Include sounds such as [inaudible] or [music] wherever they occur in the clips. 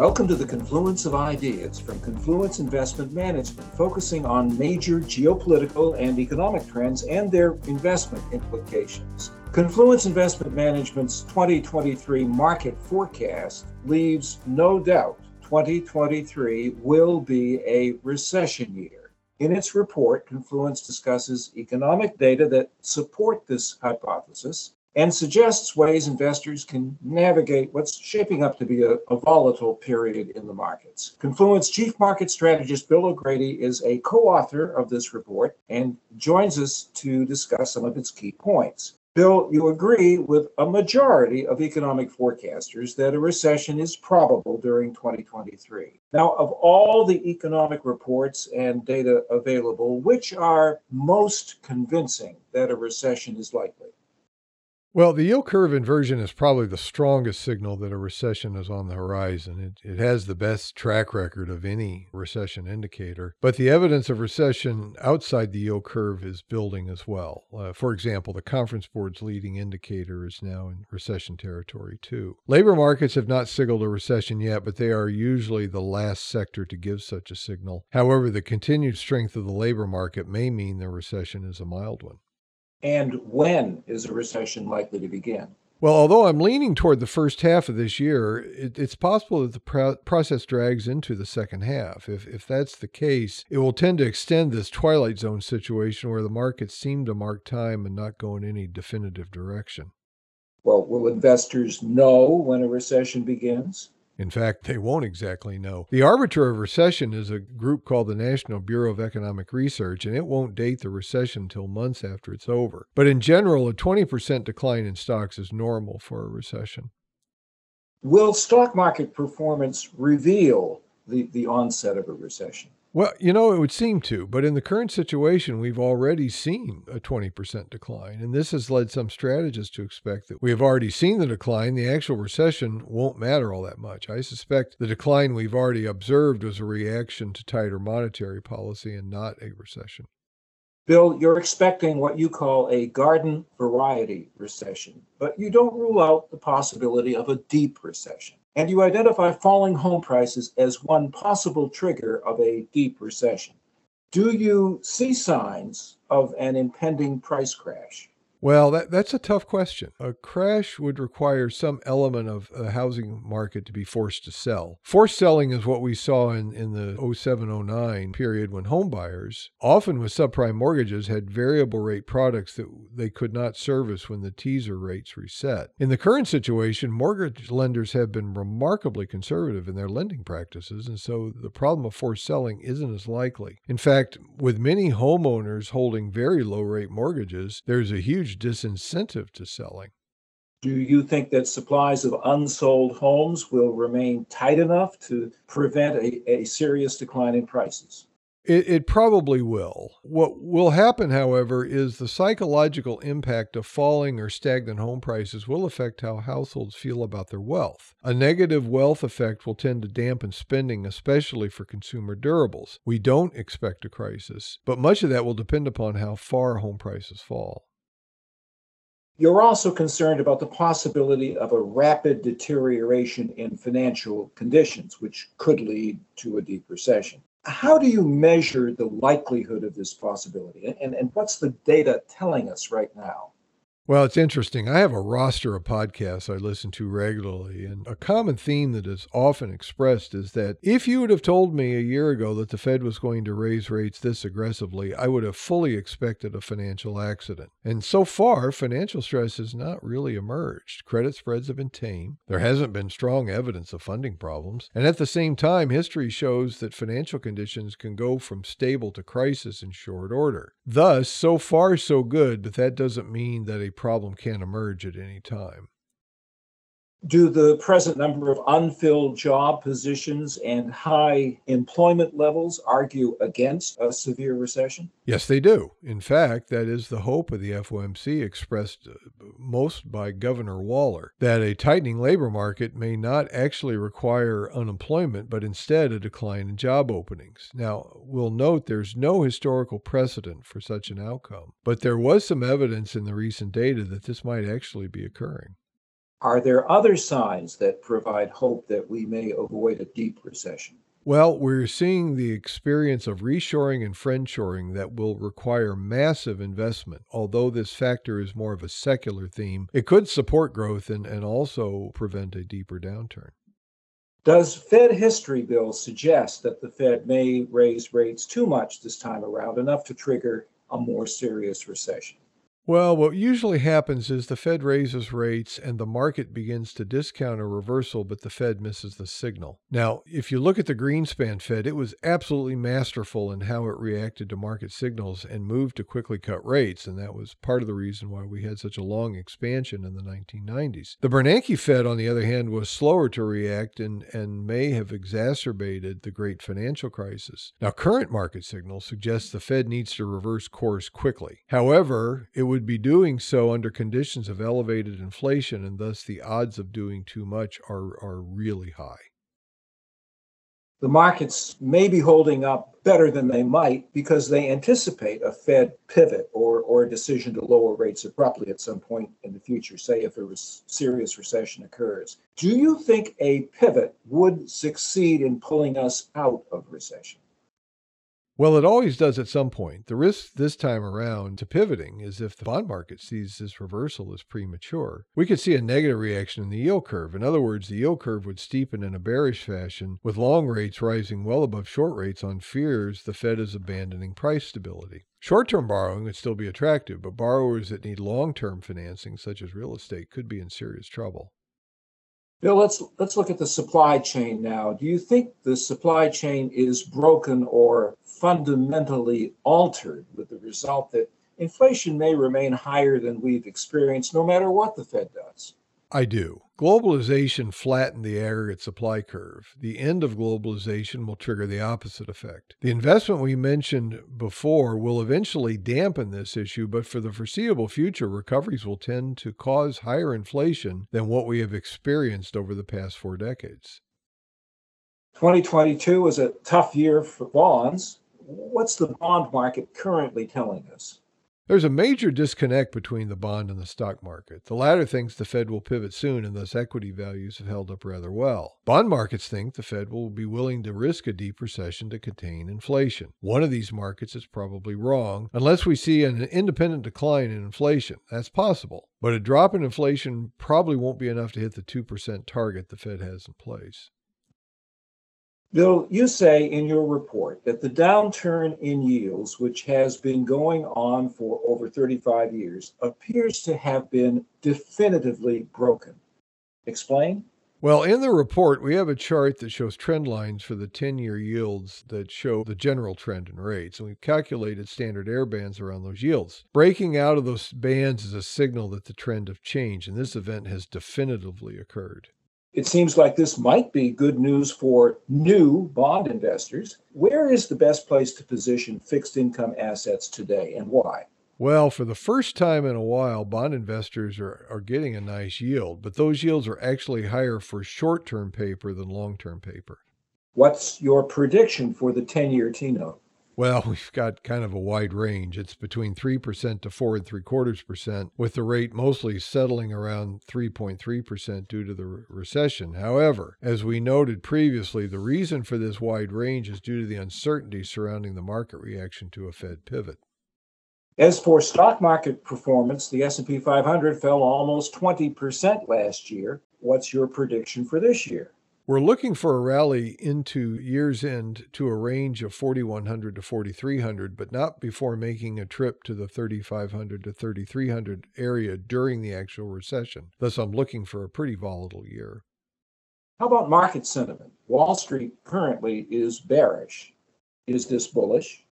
Welcome to the Confluence of Ideas from Confluence Investment Management, focusing on major geopolitical and economic trends and their investment implications. Confluence Investment Management's 2023 market forecast leaves no doubt 2023 will be a recession year. In its report, Confluence discusses economic data that support this hypothesis and suggests ways investors can navigate what's shaping up to be a, a, volatile period in the markets. Confluence Chief Market Strategist Bill O'Grady is a co author of this report and joins us to discuss some of its key points. Bill, you agree with a majority of economic forecasters that a recession is probable during 2023. Now, of all the economic reports and data available, which are most convincing that a recession is likely? Well, the yield curve inversion is probably the strongest signal that a recession is on the horizon. It, it has the best track record of any recession indicator, but the evidence of recession outside the yield curve is building as well. Uh, for example, the Conference Board's leading indicator is now in recession territory too. Labor markets have not signaled a recession yet, but they are usually the last sector to give such a signal. However, the continued strength of the labor market may mean the recession is a mild one. And when is a recession likely to begin? Well, although I'm leaning toward the first half of this year, it, it's possible that the pro- process drags into the second half. If, if that's the case, it will tend to extend this twilight zone situation where the markets seem to mark time and not go in any definitive direction. Well, will investors know when a recession begins? In fact, they won't exactly know. The arbiter of recession is a group called the National Bureau of Economic Research, and it won't date the recession until months after it's over. But in general, a 20% decline in stocks is normal for a recession. Will stock market performance reveal the, the onset of a recession? Well, you know, it would seem to, but in the current situation, we've already seen a 20% decline. And this has led some strategists to expect that we have already seen the decline. The actual recession won't matter all that much. I suspect the decline we've already observed was a reaction to tighter monetary policy and not a recession. Bill, you're expecting what you call a garden variety recession, but you don't rule out the possibility of a deep recession and you identify falling home prices as one possible trigger of a deep recession. Do you see signs of an impending price crash? Well, that, that's a tough question. A crash would require some element of the housing market to be forced to sell. Forced selling is what we saw in, in the 07 09 period when home buyers, often with subprime mortgages, had variable rate products that they could not service when the teaser rates reset. In the current situation, mortgage lenders have been remarkably conservative in their lending practices, and so the problem of forced selling isn't as likely. In fact, with many homeowners holding very low rate mortgages, there's a huge huge disincentive to selling. Do you think that supplies of unsold homes will remain tight enough to prevent a, a serious decline in prices? It, it, probably will. What will happen, however, is the psychological impact of falling or stagnant home prices will affect how households feel about their wealth. A negative wealth effect will tend to dampen spending, especially for consumer durables. We don't expect a crisis, but much of that will depend upon how far home prices fall. You're also concerned about the possibility of a rapid deterioration in financial conditions, which could lead to a deep recession. How do you measure the likelihood of this possibility? And, and what's the data telling us right now? Well, it's interesting. I have a roster of podcasts I listen to regularly, and a common theme that is often expressed is that if you would have told me a year ago that the Fed was going to raise rates this aggressively, I would have fully expected a financial accident. And so far, financial stress has not really emerged. Credit spreads have been tame. There hasn't been strong evidence of funding problems. And at the same time, history shows that financial conditions can go from stable to crisis in short order. Thus, so far, so good, but that doesn't mean that a problem can emerge at any time. Do the present number of unfilled job positions and high employment levels argue against a severe recession? Yes, they do. In fact, that is the hope of the FOMC expressed uh, most by Governor Waller that a tightening labor market may not actually require unemployment, but instead a decline in job openings. Now, we'll note there's no historical precedent for such an outcome, but there was some evidence in the recent data that this might actually be occurring. Are there other signs that provide hope that we may avoid a deep recession? Well, we're seeing the experience of reshoring and friendshoring that will require massive investment. Although this factor is more of a secular theme, it could support growth and, and also prevent a deeper downturn. Does Fed history, Bill, suggest that the Fed may raise rates too much this time around, enough to trigger a more serious recession? Well, what usually happens is the Fed raises rates and the market begins to discount a reversal, but the Fed misses the signal. Now, if you look at the Greenspan Fed, it was absolutely masterful in how it reacted to market signals and moved to quickly cut rates, and that was part of the reason why we had such a long expansion in the 1990s. The Bernanke Fed, on the other hand, was slower to react and, and may have exacerbated the great financial crisis. Now, current market signals suggest the Fed needs to reverse course quickly. However, it would would be doing so under conditions of elevated inflation, and thus the odds of doing too much are, are really high. The markets may be holding up better than they might because they anticipate a Fed pivot or, or a decision to lower rates abruptly at some point in the future, say if a res- serious recession occurs. Do you think a pivot would succeed in pulling us out of recession? Well, it always does at some point. The risk this time around to pivoting is if the bond market sees this reversal as premature, we could see a negative reaction in the yield curve. In other words, the yield curve would steepen in a bearish fashion, with long rates rising well above short rates on fears the Fed is abandoning price stability. Short term borrowing would still be attractive, but borrowers that need long term financing, such as real estate, could be in serious trouble. Bill, let's let's look at the supply chain now. Do you think the supply chain is broken or fundamentally altered with the result that inflation may remain higher than we've experienced no matter what the Fed does? I do. Globalization flattened the aggregate supply curve. The end of globalization will trigger the opposite effect. The investment we mentioned before will eventually dampen this issue, but for the foreseeable future, recoveries will tend to cause higher inflation than what we have experienced over the past four decades. 2022 was a tough year for bonds. What's the bond market currently telling us? There's a major disconnect between the bond and the stock market. The latter thinks the Fed will pivot soon, and thus equity values have held up rather well. Bond markets think the Fed will be willing to risk a deep recession to contain inflation. One of these markets is probably wrong, unless we see an independent decline in inflation. That's possible. But a drop in inflation probably won't be enough to hit the 2% target the Fed has in place. Bill, you say in your report that the downturn in yields, which has been going on for over 35 years, appears to have been definitively broken. Explain? Well, in the report, we have a chart that shows trend lines for the 10 year yields that show the general trend in rates. And we've calculated standard error bands around those yields. Breaking out of those bands is a signal that the trend of change in this event has definitively occurred. It seems like this might be good news for new bond investors. Where is the best place to position fixed income assets today and why? Well, for the first time in a while, bond investors are, are getting a nice yield, but those yields are actually higher for short term paper than long term paper. What's your prediction for the 10 year T note? Well, [laughs] we've got kind of a wide range. It's between 3% to 4 and 3 quarters percent, with the rate mostly settling around 3.3% due to the re- recession. However, as we noted previously, the reason for this wide range is due to the uncertainty surrounding the market reaction to a Fed pivot. As for stock market performance, the S&P 500 fell almost 20% last year. What's your prediction for this year? We're looking for a rally into year's end to a range of 4,100 to 4,300, but not before making a trip to the 3,500 to 3,300 area during the actual recession. Thus, I'm looking for a pretty volatile year. How about market sentiment? Wall Street currently is bearish. Is this bullish?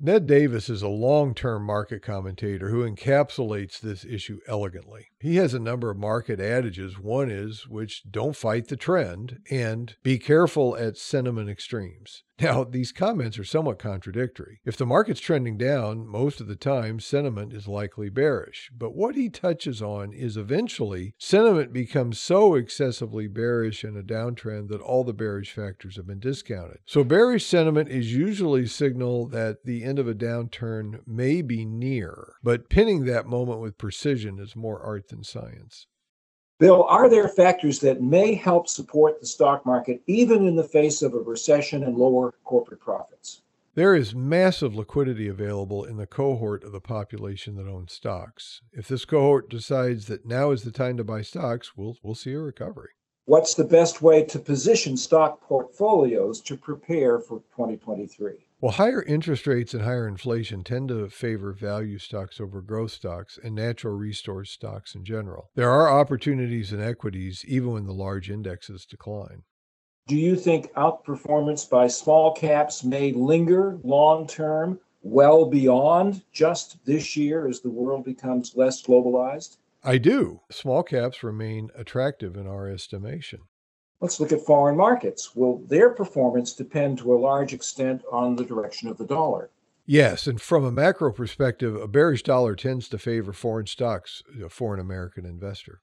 Ned Davis is a long term market commentator who encapsulates this issue elegantly. He has a number of market adages. One is which don't fight the trend and be careful at sentiment extremes. Now, these comments are somewhat contradictory. If the market's trending down, most of the time sentiment is likely bearish. But what he touches on is eventually sentiment becomes so excessively bearish in a downtrend that all the bearish factors have been discounted. So bearish sentiment is usually signal that the end of a downturn may be near, but pinning that moment with precision is more art than science. Bill, are there factors that may help support the stock market even in the face of a recession and lower corporate profits? There is massive liquidity available in the cohort of the population that owns stocks. If this cohort decides that now is the time to buy stocks, we'll, we'll see a recovery. What's the best way to position stock portfolios to prepare for 2023? Well, higher interest rates and higher inflation tend to favor value stocks over growth stocks and natural resource stocks in general. There are opportunities in equities even when the large indexes decline. Do you think outperformance by small caps may linger long term, well beyond just this year as the world becomes less globalized? I do. Small caps remain attractive in our estimation. Let's look at foreign markets. Will their performance depend to a large extent on the direction of the dollar? Yes, and from a macro perspective, a bearish dollar tends to favor foreign stocks, a foreign American investor.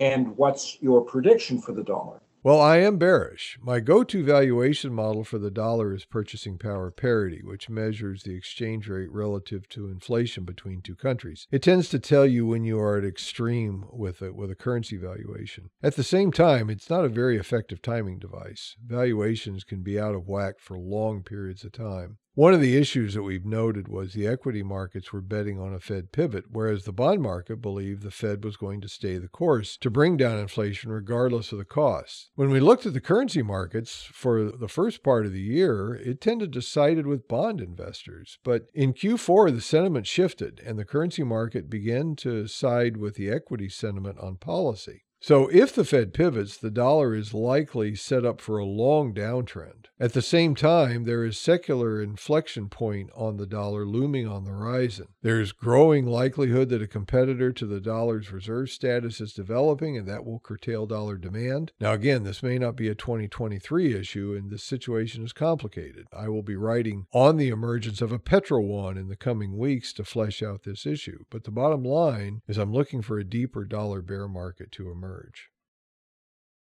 And what's your prediction for the dollar? Well, I am bearish. My go to valuation model for the dollar is purchasing power parity, which measures the exchange rate relative to inflation between two countries. It tends to tell you when you are at extreme with a, with a currency valuation. At the same time, it's not a very effective timing device. Valuations can be out of whack for long periods of time. One of the issues that we've noted was the equity markets were betting on a Fed pivot, whereas the bond market believed the Fed was going to stay the course to bring down inflation regardless of the costs. When we looked at the currency markets for the first part of the year, it tended to sided with bond investors. But in Q4, the sentiment shifted and the currency market began to side with the equity sentiment on policy. So, if the Fed pivots, the dollar is likely set up for a long downtrend. At the same time, there is secular inflection point on the dollar looming on the horizon. There is growing likelihood that a competitor to the dollar's reserve status is developing, and that will curtail dollar demand. Now, again, this may not be a 2023 issue, and this situation is complicated. I will be writing on the emergence of a petro-yuan in the coming weeks to flesh out this issue. But the bottom line is I'm looking for a deeper dollar bear market to emerge.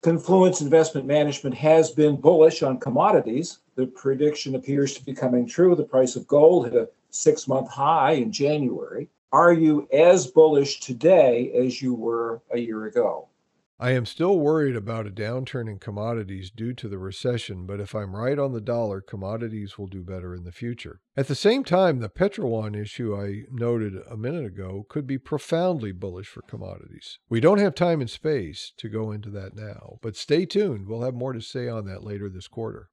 Confluence Investment Management has been bullish on commodities. The prediction appears to be coming true. The price of gold hit a six month high in January. Are you as bullish today as you were a year ago? I am still worried about a downturn in commodities due to the recession, but if I'm right on the dollar, commodities will do better in the future. At the same time, the petro-yuan issue I noted a minute ago could be profoundly bullish for commodities. We don't have time and space to go into that now, but stay tuned. We'll have more to say on that later this quarter.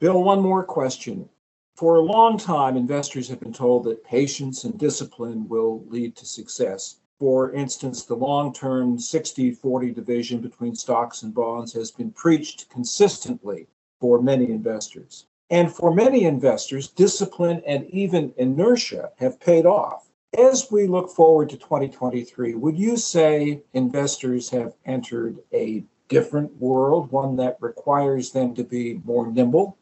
Bill, one more question. For a long time, investors have been told that patience and discipline will lead to success. For instance, the long term 60 40 division between stocks and bonds has been preached consistently for many investors. And for many investors, discipline and even inertia have paid off. As we look forward to 2023, would you say investors have entered a different world, one that requires them to be more nimble?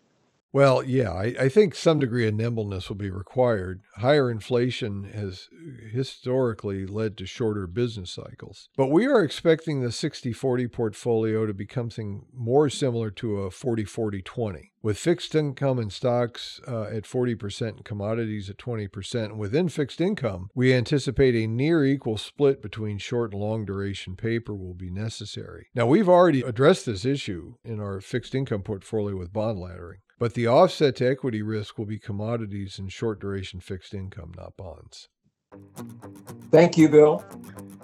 Well, yeah, I, I, think some degree of nimbleness will be required. Higher inflation has historically led to shorter business cycles. But we are expecting the 60 40 portfolio to become something more similar to a 40 40 20, with fixed income and stocks uh, at 40% and commodities at 20%. And within fixed income, we anticipate a near equal split between short and long duration paper will be necessary. Now, we've already addressed this issue in our fixed income portfolio with bond laddering. But the offset to equity risk will be commodities and short duration fixed income, not bonds. Thank you, Bill.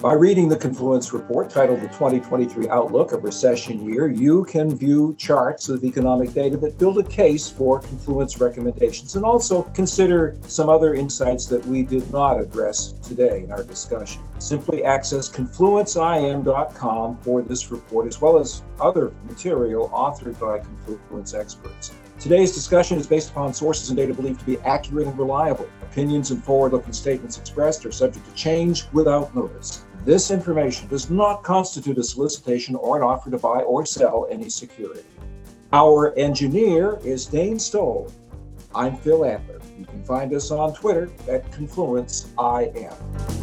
By reading the Confluence report titled The 2023 Outlook, a Recession Year, you can view charts of economic data that build a case for Confluence recommendations and also consider some other insights that we did not address today in our discussion. Simply access confluenceim.com for this report as well as other material authored by Confluence experts. Today's discussion is based upon sources and data believed to be accurate and reliable. Opinions and forward looking statements expressed are subject to change without notice. This information does not constitute a solicitation or an offer to buy or sell any security. Our engineer is Dane Stoll. I'm Phil Antler. You can find us on Twitter at Confluence IM.